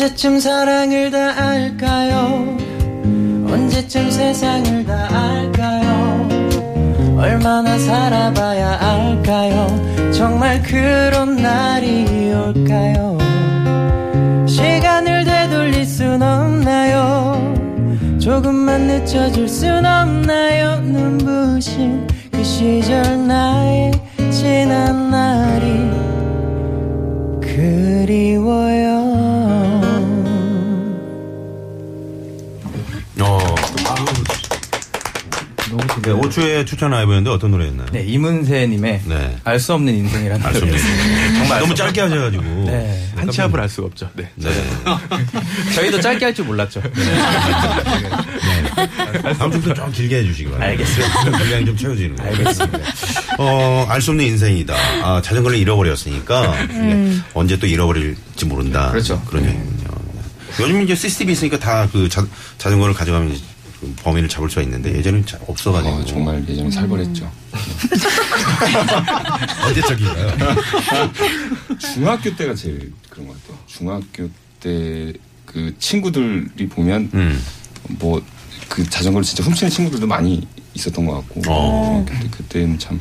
언제쯤 사랑을 다 알까요? 언제쯤 세상을 다 알까요? 얼마나 살아봐야 알까요? 정말 그런 날이 올까요? 시간을 되돌릴 순 없나요? 조금만 늦춰줄 순 없나요? 눈부신 그 시절 나의 지난 날이 그리워요. 네, 좋네요. 5초의 추천 라이브였는데 어떤 노래였나요? 네, 이문세님의 네. 알 수 없는 인생이라는 알수 노래. 없는 정말 너무 짧게 하셔가지고. 네. 한치 앞을 알 수가 없죠. 네. 네. 저희도 짧게 할 줄 몰랐죠. 다음 주부터 좀 길게 해주시기 바랍니다. 알겠습니다. 분량이 좀 채워지는 거예요. 알겠습니다. 어, 알 수 없는 인생이다. 아, 자전거를 잃어버렸으니까 이게 언제 또 잃어버릴지 모른다. 그렇죠. 그런 얘기군요. 요즘 이제 CCTV 있으니까 다 그 자전거를 가져가면 범인을 잡을 수가 있는데 예전에는 잘 없어가지고. 어, 정말 예전에 살벌했죠. 언제적인가요? 중학교 때가 제일 그런 것 같아요. 중학교 때 그 친구들이 보면 음. 뭐그 자전거를 진짜 훔치는 친구들도 많이 있었던 것 같고 어. 중학교 때 그때는 참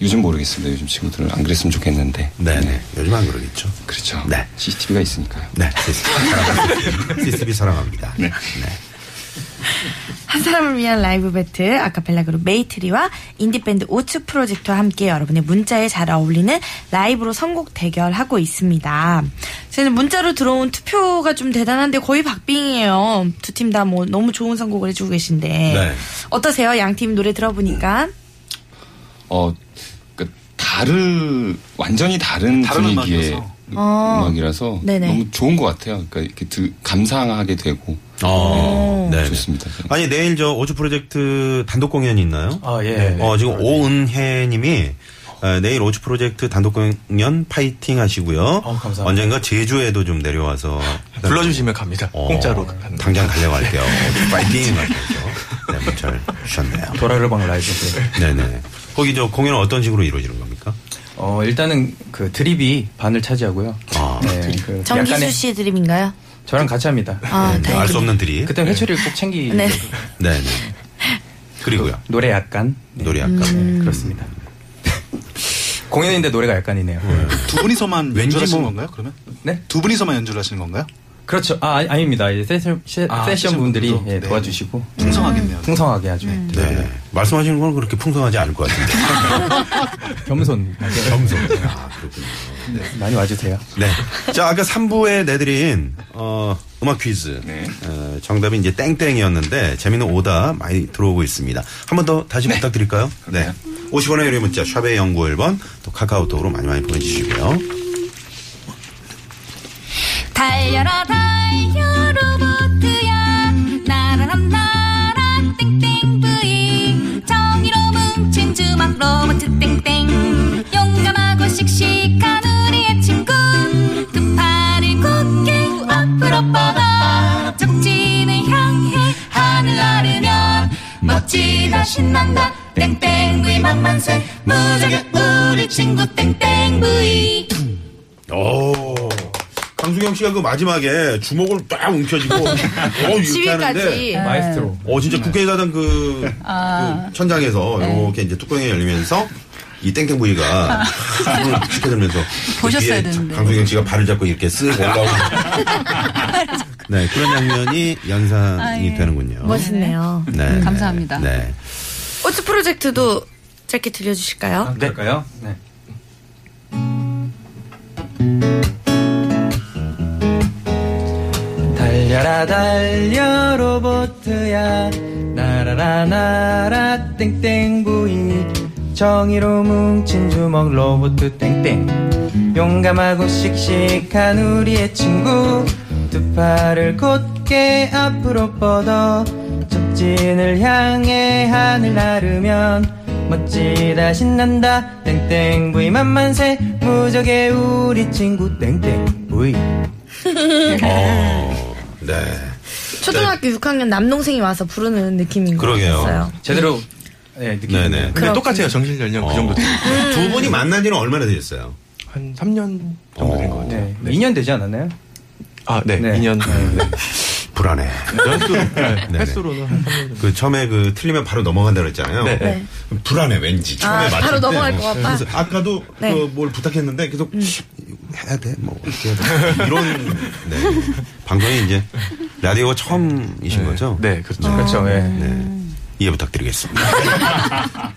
요즘 모르겠습니다. 요즘 친구들은 안 그랬으면 좋겠는데. 네네. 요즘 안 그러겠죠. 그렇죠. 네. CCTV가 있으니까요. 네. CCTV 사랑합니다. CCTV 사랑합니다. 네. 한 사람을 위한 라이브 배틀 아카펠라 그룹 메이트리와 인디밴드 오추 프로젝트와 함께 여러분의 문자에 잘 어울리는 라이브로 선곡 대결하고 있습니다. 저는 문자로 들어온 투표가 좀 대단한데 거의 박빙이에요. 두 팀 다 뭐 너무 좋은 선곡을 해주고 계신데 네. 어떠세요? 양 팀 노래 들어보니까 어, 그 다른 완전히 다른, 다른 분위기의 음악이어서. 어. 음악이라서 네네. 너무 좋은 것 같아요. 그러니까 이렇게 드- 감상하게 되고 어, 네. 좋습니다. 아니 내일 저 오즈 프로젝트 단독 공연이 있나요? 아, 예. 어 지금 오은혜님이 어, 내일 오즈 프로젝트 단독 공연 파이팅 하시고요. 어, 감사합니다. 언젠가 제주에도 좀 내려와서 불러주시면 갑니다. 어, 공짜로. 당장 가려고 할게요. 파이팅 하면서 네, 문자를 주셨네요. 도라르방 라이브. 네네. 거기 저 공연은 어떤 식으로 이루어지는 겁니까? 어, 일단은 그 드립이 반을 차지하고요. 아, 네, 그 정기수 약간의- 씨 드림인가요? 저랑 같이 합니다. 아, 알수 없는 들이. 그때 회초리를 꼭 챙기. 네. 네네. 그리고요. 노래 약간. 네. 노래 약간. 음. 그렇습니다. 공연인데 노래가 약간이네요. 두 분이서만 연주하시는 뭐- 건가요? 그러면? 네? 두 분이서만 연주를 하시는 건가요? 그렇죠. 아, 아닙니다. 이제 세션, 세, 아, 세션 분들이? 예, 네. 도와주시고. 풍성하겠네요. 풍성하게 아주. 네. 말씀하시는 건 그렇게 풍성하지 않을 것 같은데. 겸손. 정성. 아, 그렇군요. 많이 와주세요. 네. 자, 아까 3부에 내드린, 어, 음악 퀴즈. 네. 어, 정답이 이제 땡땡이었는데, 재밌는 오답 많이 들어오고 있습니다. 한 번 더 다시 부탁드릴까요? 네. 50원의 유료 문자, 샵의 연구 1번, 또 카카오톡으로 많이 많이 보내주시고요. 달려라 달 로봇 땡땡. 용감하고 씩씩한 우리의 친구. 두 팔을 곧게 앞으로 뻗어 적진을 향해 하늘 나르면 멋지다 신난다. 땡땡 부이 만만세. 무적의 우리 친구 땡땡 브이. 오. 강수경 씨가 그 마지막에 주먹을 딱 움켜쥐고, 어, 이렇게 하는데, 지휘까지. 마에스트로. 어, 진짜 국회의사당 그, 그 천장에서 이렇게 이제 뚜껑이 열리면서 이 땡땡 브이가 손을 치켜들면서 보셨어야 뒤에 되는데. 강수경 씨가 발을 잡고 이렇게 쓱 올라오고. 네, 그런 장면이 연상이 아, 예. 되는군요. 멋있네요. 네. 감사합니다. 네. 오츠 프로젝트도 짧게 들려주실까요? 될까요? 네. 달려라 달려 로보트야. 나라라 나라 땡땡 부이 정의로 뭉친 주먹 로보트 땡땡. 용감하고 씩씩한 우리의 친구. 두 팔을 곧게 앞으로 뻗어 적진을 향해 하늘 나르면 멋지다 신난다. 땡땡 부이 만만세. 무적의 우리 친구 땡땡 부이 어, 네. 초등학교 6학년 남동생이 와서 부르는 느낌인 것 그러게요. 같았어요. 제대로 네, 느낌. 네네. 근데 그렇군요. 똑같아요. 정신 연령 그 정도. 돼요. 두 분이 만난 지는 얼마나 되셨어요? 한 3년 정도 된 것 같아요. 네. 2년 되지 않았나요? 아, 네. 네. 2년. 네. 불안해. 연수, 네. 네네. 횟수로는 한 3년 정도. 그 처음에 그 틀리면 바로 넘어간다고 했잖아요. 네, 네. 불안해 왠지 처음에 아, 맞출 바로 때. 넘어갈 것 같다? 그래서 아까도 네. 그뭘 부탁했는데 계속 해야 돼, 뭐 어떻게 해야 돼 이런 네. 방송이 이제 라디오가 처음이신 거죠? 네, 그렇죠. 그렇죠. 네. 네. 이해 부탁드리겠습니다.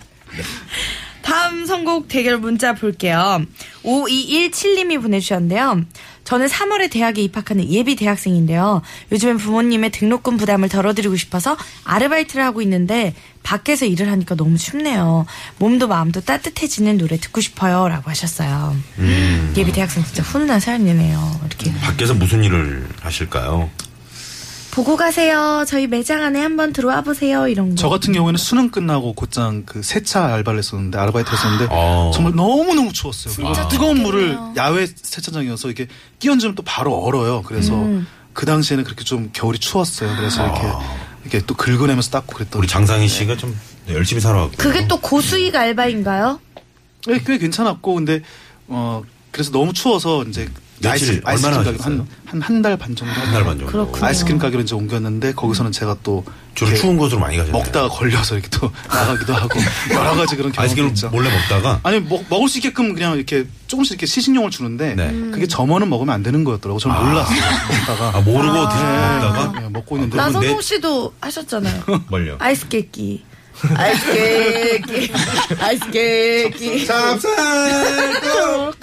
다음 선곡 대결 문자 볼게요. 5217님이 보내주셨는데요. 저는 3월에 대학에 입학하는 예비 대학생인데요. 요즘엔 부모님의 등록금 부담을 덜어드리고 싶어서 아르바이트를 하고 있는데 밖에서 일을 하니까 너무 춥네요. 몸도 마음도 따뜻해지는 노래 듣고 싶어요. 라고 하셨어요. 음. 예비 대학생 진짜 훈훈한 사연이네요. 이렇게. 밖에서 무슨 일을 하실까요? 보고 가세요. 저희 매장 안에 한번 들어와 보세요. 이런 거. 저 같은 경우에는 수능 끝나고 곧장 그 세차 알바를 했었는데 아르바이트를 했었는데 어. 정말 너무 너무 추웠어요. 그리고 진짜 뜨거운 물을. 야외 세차장이어서 이렇게 끼얹으면 또 바로 얼어요. 그래서 음. 그 당시에는 그렇게 좀 겨울이 추웠어요. 그래서 이렇게 이렇게 또 긁어내면서 닦고 그랬던. 우리 장상희 씨가 좀 열심히 살아왔고. 그게 또 고수익 알바인가요? 네, 꽤 괜찮았고 근데 어 그래서 너무 추워서 이제 며칠 아이스, 얼마나 아이스크림 가게 한한 한 달 반 정도 한 달 반 정도. 그렇군요. 아이스크림 가게로 이제 옮겼는데 거기서는 제가 또 주로 추운 곳으로 많이 가셨네요. 먹다가 걸려서 이렇게 또 나가기도 하고 여러 가지 그런 경험이 아이스크림 있죠. 몰래 먹다가 아니 먹, 먹을 수 있게끔 그냥 이렇게 조금씩 이렇게 시식용을 주는데 네. 그게 점원은 먹으면 안 되는 거였더라고. 저는 몰랐어요. 먹다가 아, 모르고 네, 드시다가 네, 먹고 있는데 나- 나선홍 내- 씨도 하셨잖아요. 멀려. 아이스 깨끼. 아이스 깨끼. 아이스 깨끼. 찹쌀떡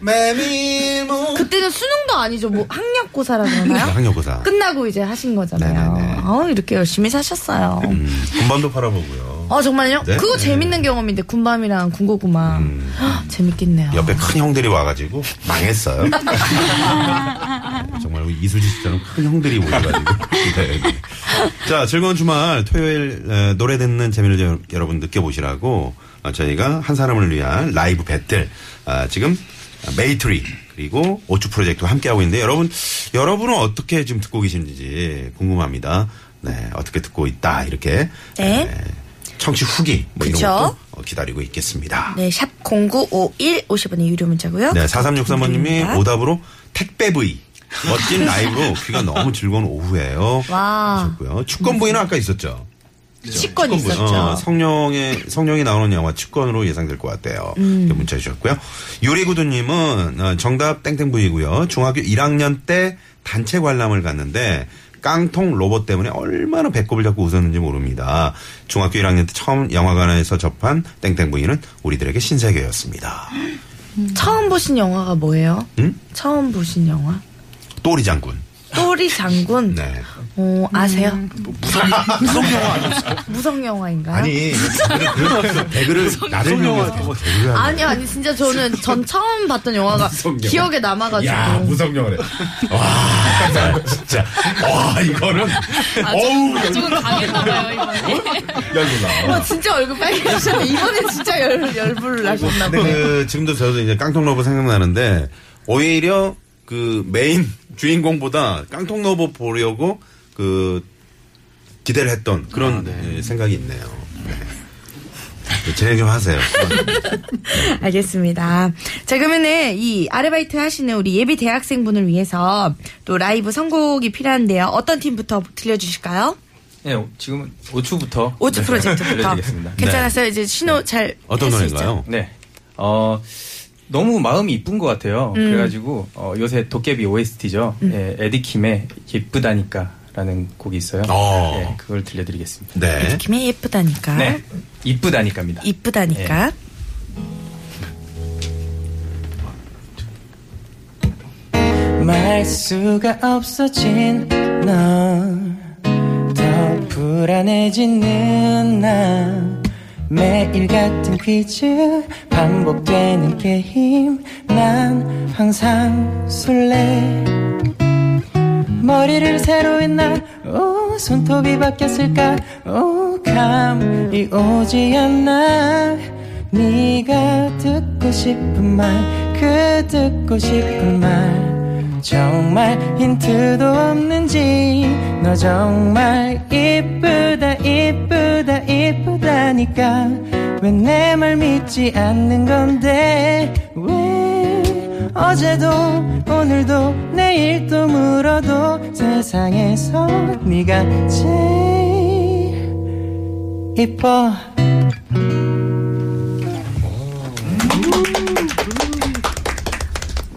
메밀무 그때는 수능도 아니죠. 뭐 학력고사라 그러나요? 학력고사. 끝나고 이제 하신 거잖아요. 네네네. 어, 이렇게 열심히 사셨어요. 음, 군밤도 팔아보고요. 어, 정말요? 네? 그거 네. 재밌는 경험인데, 군밤이랑 군고구마. 음. 헉, 재밌겠네요. 옆에 큰 형들이 와가지고 망했어요. 정말 이수지 씨처럼 큰 형들이 모여가지고. 네, 네. 자 즐거운 주말 토요일 에, 노래 듣는 재미를 여- 여러분 느껴보시라고 어, 저희가 한 사람을 위한 라이브 배틀 아, 지금 메이트리 그리고 오추 프로젝트와 함께하고 있는데 여러분 여러분은 어떻게 지금 듣고 계신지 궁금합니다. 네 어떻게 듣고 있다 이렇게 네. 에, 청취 후기 뭐 이런 그쵸? 것도 어, 기다리고 있겠습니다. 네, 샵 0951, 50원의 유료 문자고요 네, 4363번님이 감사합니다. 오답으로 택배 부위. 멋진 라이브로 귀가 너무 즐거운 오후예요. 와. 하셨고요. 축건 부위는 아까 있었죠. 치권 부위. 있었죠. 어, 성령의 성령이 나오는 영화 축건으로 예상될 것 같아요. 음. 이렇게 문자 주셨고요. 유리구두님은 어, 정답 땡땡 부위고요. 중학교 1학년 때 단체 관람을 갔는데 깡통 로봇 때문에 얼마나 배꼽을 잡고 웃었는지 모릅니다. 중학교 1학년 때 처음 영화관에서 접한 땡땡 부위는 우리들에게 신세계였습니다. 처음 보신 영화가 뭐예요? 응? 처음 보신 영화? 또리 장군. 또리 장군? 네. 어, 아세요? 무성 무성 영화 아니었어요? 무성 영화인가요? 아니, 그 배그를 나를 하는 아니, 아니, 진짜 저는 전 처음 봤던 영화가 무성 영화. 기억에 남아가지고. 야, 무성 영화래. 와, 진짜. 와, 이거는. 어우, 조금 강했나봐요, 이번에. 열불나. 어, 진짜 얼굴 빨개지셨네. 이번엔 진짜 열, 열불을 나셨나 근데 보네. 그, 지금도 저도 이제 깡통 로봇 생각나는데, 오히려 그 메인 주인공보다 깡통 로봇 보려고 그, 기대를 했던 그런 예, 생각이 있네요. 네. 네, 진행 좀 하세요. 알겠습니다. 자, 그러면은 이 아르바이트 하시는 우리 예비 대학생분을 위해서 또 라이브 선곡이 필요한데요. 어떤 팀부터 들려주실까요? 네, 지금 5추부터 오츠 프로젝트부터. 들려드리겠습니다. 괜찮았어요? 이제 신호 잘. 어떤? 노래인가요? 네. 어, 너무 마음이 이쁜 것 같아요. 음. 그래가지고, 어, 요새 도깨비 OST죠. 예, 에디킴의 예쁘다니까 라는 곡이 있어요. 어. 예, 그걸 들려드리겠습니다. 네. 김에 예쁘다니까. 네. 이쁘다니까입니다. 이쁘다니까. 말 수가 없어진 너더 불안해지는 나 매일 같은 퀴즈 반복되는 게임. 난 항상 술래. 머리를 새로 했나? 오 손톱이 바뀌었을까? 오 감이 오지 않나? 네가 듣고 싶은 말 그 듣고 싶은 말 정말 힌트도 없는지. 너 정말 이쁘다 이쁘다 이쁘다니까. 왜 내 말 믿지 않는 건데? 왜 어제도 오늘도 내일도 물어도 세상에서 네가 제일 이뻐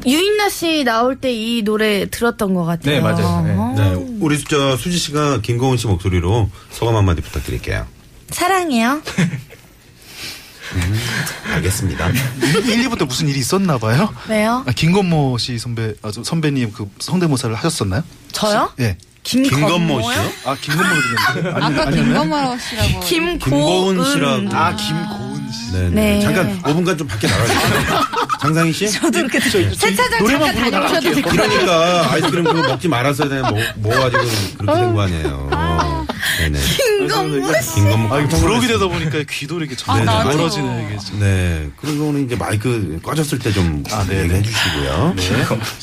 유인나 씨 나올 때 이 노래 들었던 것 같아요. 네, 맞아요. 네. 어. 네, 우리 저 수지 씨가 김고은 씨 목소리로 소감 한마디 부탁드릴게요. 사랑해요. 알겠습니다. 1, 2부 때 무슨 일이 있었나 봐요. 왜요? 아, 김건모 씨 선배, 아, 저 선배님 그 성대모사를 하셨었나요? 저요? 예. 김건모 씨요? 아, 김건모로 아까? 김건모 씨라고. 김고은 씨라고. 아, 김고은 씨. 네네. 네. 잠깐 5분간 좀 밖에 나가주세요. 장상희 씨? 저도 이렇게 세차장 노래만 잠깐 부르고 다녀오셔도 될것 같아요. 그러니까 아이스크림 그거 먹지 말았어야 되는 뭐, 뭐 가지고 그렇게 된 거 아니에요. 네네. 김건모 씨. 김건모 아, 불혹이. 되다 보니까 귀도 이렇게 아, 점점 나도. 멀어지네, 이게. 지금. 네. 그리고는 이제 마이크 꺼졌을 때좀 아, 네, 얘기해 네. 주시고요.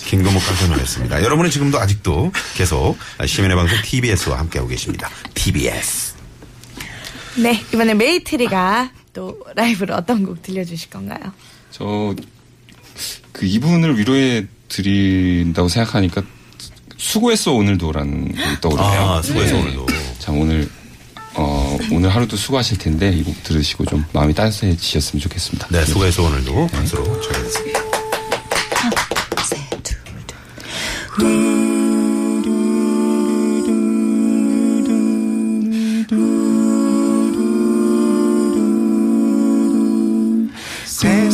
김건모 깜짝 놀랐습니다. 여러분은 지금도 아직도 계속 시민의 방송 TBS와 함께하고 계십니다. TBS. 네, 이번에 메이트리가 또 라이브로 어떤 곡 들려주실 건가요? 저 그 이분을 위로해 드린다고 생각하니까 수고했어 오늘도라는 곡이 떠오르네요. 아, 수고했어, 네. 오늘도. 참 오늘 어 오늘 하루도 수고하실 텐데 이 곡 들으시고 좀 마음이 따뜻해지셨으면 좋겠습니다. 네, 수고해서 오늘도 박수로 쳐드리겠습니다.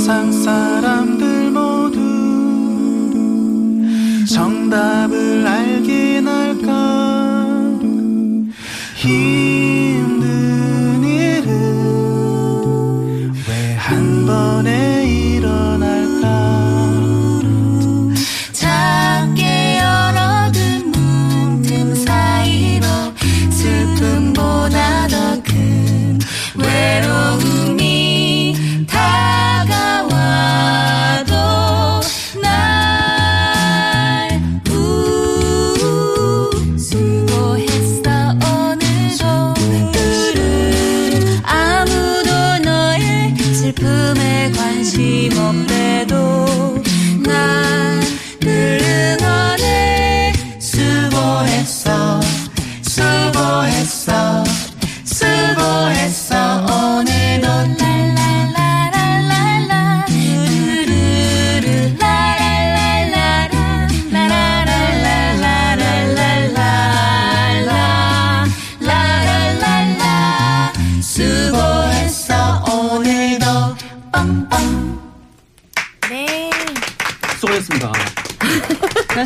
세상 사람들 모두 정답을 알긴 할까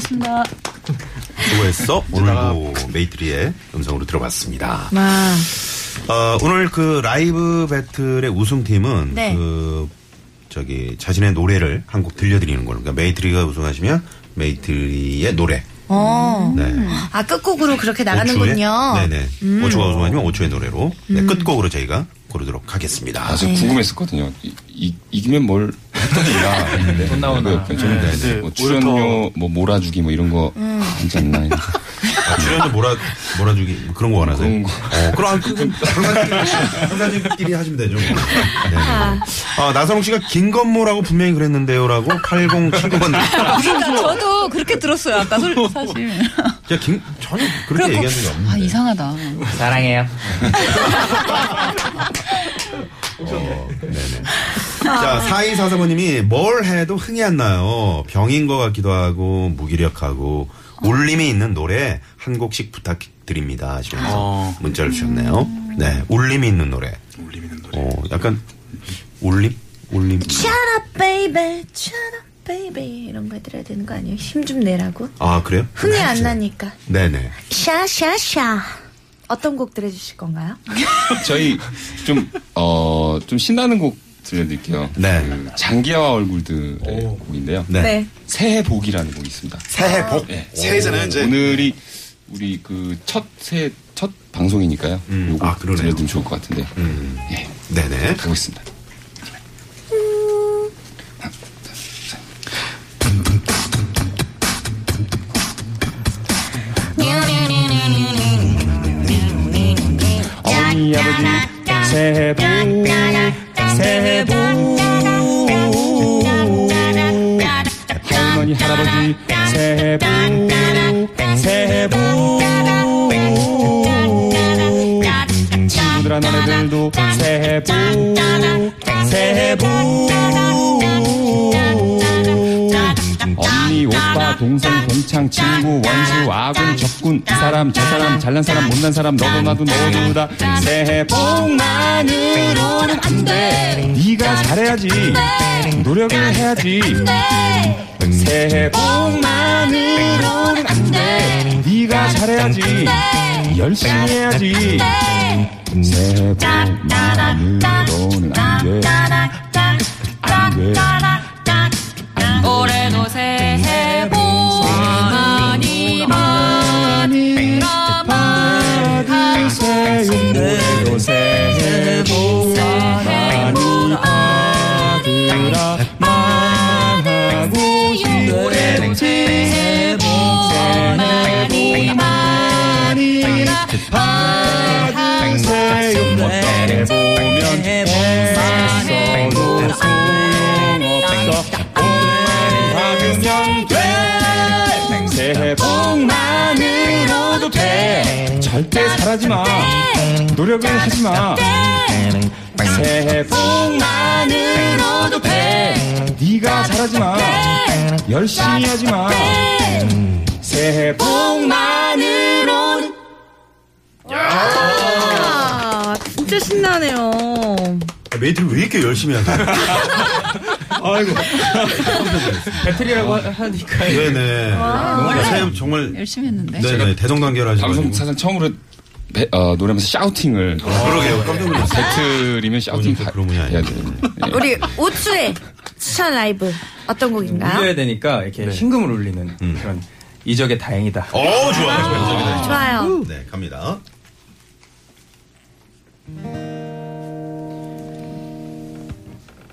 고맙습니다. 수고했어 오늘도 메이트리의 음성으로 들어봤습니다. 와. 어, 오늘 그 라이브 배틀의 우승팀은 네. 그 저기 자신의 노래를 한 곡 들려드리는 거예요. 그러니까 메이트리가 우승하시면 메이트리의 노래. 어. 네. 아, 끝곡으로 그렇게 나가는군요. 네네. 음. 오추가 우승하면 오추의 노래로 네, 끝곡으로 저희가 고르도록 하겠습니다. 아, 저 네. 궁금했었거든요. 이, 이, 이기면 뭘 혜택이나 했는데. 돈 나오나. 그, 좀, 네. 뭐 출연료, 뭐, 몰아주기, 뭐, 이런 거, 하지 않나. 했는데. 아, 출연료 몰아, 몰아주기 뭐 그런 거 원하세요? 그런 거. 어, 그럼 그건 상사님끼리 하시면 되죠. 뭐. 네. 아, 나선홍 씨가 김건모라고 분명히 그랬는데요라고 8079번. 그러니까 저도 그렇게 들었어요 아까 솔- 사실. 야, 김, 전혀 그렇게 얘기한 적이 없는데. 아 이상하다. 사랑해요. 어, 네네. 자, 4244번님이 뭘 해도 흥이 안 나요. 병인 것 같기도 하고, 무기력하고, 울림이 있는 노래 한 곡씩 부탁드립니다. 하시면서 어. 문자를 주셨네요. 네, 울림이 있는 노래. 울림 있는 노래. 어, 약간, 울림? 울림? Shut up, baby. Shut up, baby. 이런 거 해드려야 되는 거 아니에요? 힘 좀 내라고? 아, 그래요? 흥이 안 네. 나니까. 네네. 샤샤샤. 어떤 곡 들려주실 건가요? 저희 좀, 어, 좀 신나는 곡 들려드릴게요. 네. 그 장기하와 얼굴들의 곡인데요. 네. 새해 복이라는 곡이 있습니다. 새해 복. 네. 새해잖아요, 이제. 오늘이 우리 그 첫 새해 첫 방송이니까요. 음, 요거 아, 그러네요. 들려드리면 좋을 것 같은데. 음. 예, 네네. 가고 있습니다. 어머니 아버지 새해 복 사람 저 사람 잘난 사람 못난 사람 너도 나도 모두 다. 새해 복만으로는 안 돼. 네가 잘해야지. 노력을 해야지. 새해 복만으로는 안 돼. 네가 잘해야지. 열심히 해야지. 새해 복만으로는 안 돼. 안 돼. 올해도 새해 올 절대 잘하지 마 노력을 하지 마 새해 복만으로도 돼 네가 잘하지 마 열심히 하지 마 새해 복만으로는 아, 진짜 신나네요. 메이트리 왜 이렇게 열심히 하세요? 아이고. 배틀이라고 하- 하니까 네네. 뭔가 새해 정말. 열심히 했는데. 네네. 대동단결하시고. 방송 사상 처음으로 배- 어, 노래하면서 샤우팅을 그러게요. 깜짝 놀랐어요. 배틀이면 샤우팅 다 해야 예. 우리 우추의 추천 라이브 어떤 곡인가요? 울려야 되니까 이렇게 신금을 울리는 그런 이적의 다행이다. 어, 좋아요. 좋아요. 좋아요. 네, 갑니다.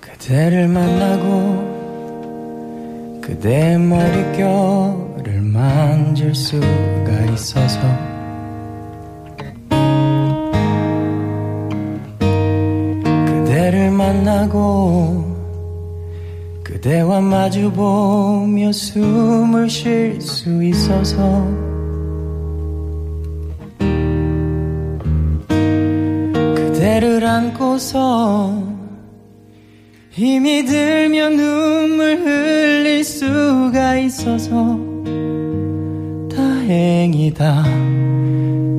그대를 만나고 그대의 머릿결을 만질 수가 있어서 만나고 그대와 마주보며 숨을 쉴 수 있어서 그대를 안고서 힘이 들면 눈물 흘릴 수가 있어서 다행이다.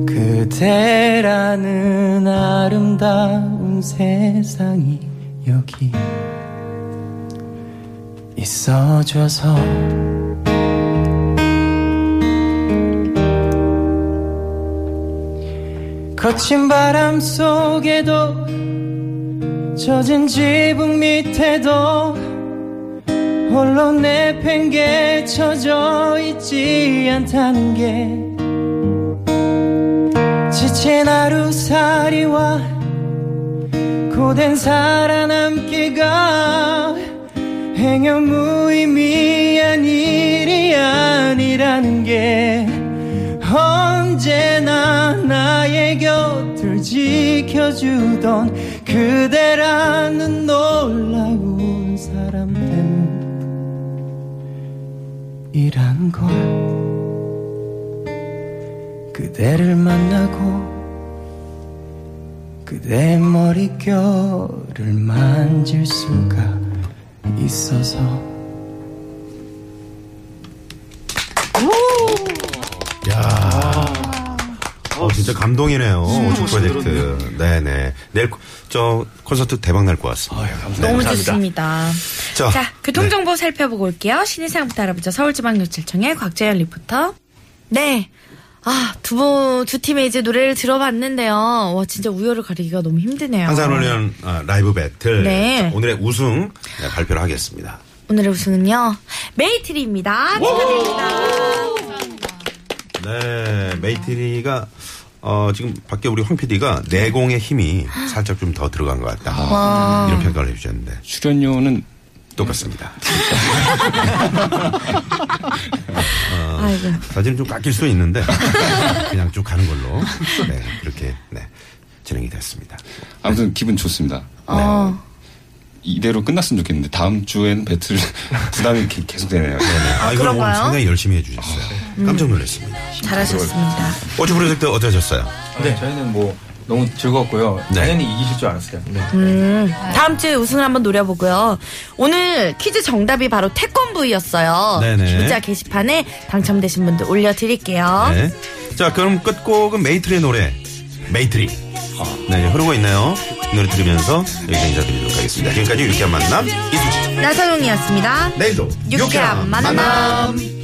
그대라는 아름다운 세상이 여기 있어줘서 거친 바람 속에도 젖은 지붕 밑에도 홀로 내팽개쳐져 있지 않다는 게 지친 하루살이와 고된 살아남기가 행여 무의미한 일이 아니라는 게 언제나 나의 곁을 지켜주던 그대라는 놀라운 사람 때문이란 걸 그대를 만나고 그대의 머릿결을 만질 수가 있어서 어, 진짜 감동이네요. 오추 프로젝트. 네네. 내일 코- 저 콘서트 대박 날 것 같습니다. 너무 좋습니다. 자, 자, 교통정보 살펴보고 올게요. 시내 상황부터 알아보죠. 서울지방경찰청의 곽재현 리포터. 네. 아, 두 분, 두 팀의 이제 노래를 들어봤는데요. 와, 진짜 우열을 가리기가 너무 힘드네요. 한 사람을 위한 아, 라이브 배틀. 네. 자, 오늘의 우승 네, 발표를 하겠습니다. 오늘의 우승은요, 메이트리입니다. 축하드립니다. 네, 메이트리가 어, 지금 밖에 우리 황 PD가 내공의 힘이 살짝 좀 더 들어간 것 같다. 이런 평가를 해주셨는데 출연료는 똑같습니다. 아이고. 사실은 좀 깎일 수 있는데 그냥 쭉 가는 걸로 네, 그렇게 네, 진행이 됐습니다. 아무튼 기분 좋습니다. 어. 이대로 끝났으면 좋겠는데 다음 주엔 배틀 부담이 이렇게 계속 되네요. 아, 이걸 오늘? 상당히 열심히 해주셨어요. 깜짝 놀랐습니다. 잘하셨습니다. 오추 프로젝트 어떠셨어요? 네, 저희는 뭐 너무 즐거웠고요. 네. 당연히 이기실 줄 알았어요. 네. 음, 다음 주에 우승을 한번 노려보고요. 오늘 퀴즈 정답이 바로 태권브이였어요. 네네. 문자 게시판에 당첨되신 분들 올려드릴게요. 네. 자, 그럼 끝곡은 메이트리의 노래, 메이트리. 네, 흐르고 있네요. 이 노래 들으면서 여기서 인사드리도록 하겠습니다. 지금까지 유쾌한 만남, 이수지. 나선홍이었습니다. 내일도 유쾌한 만남.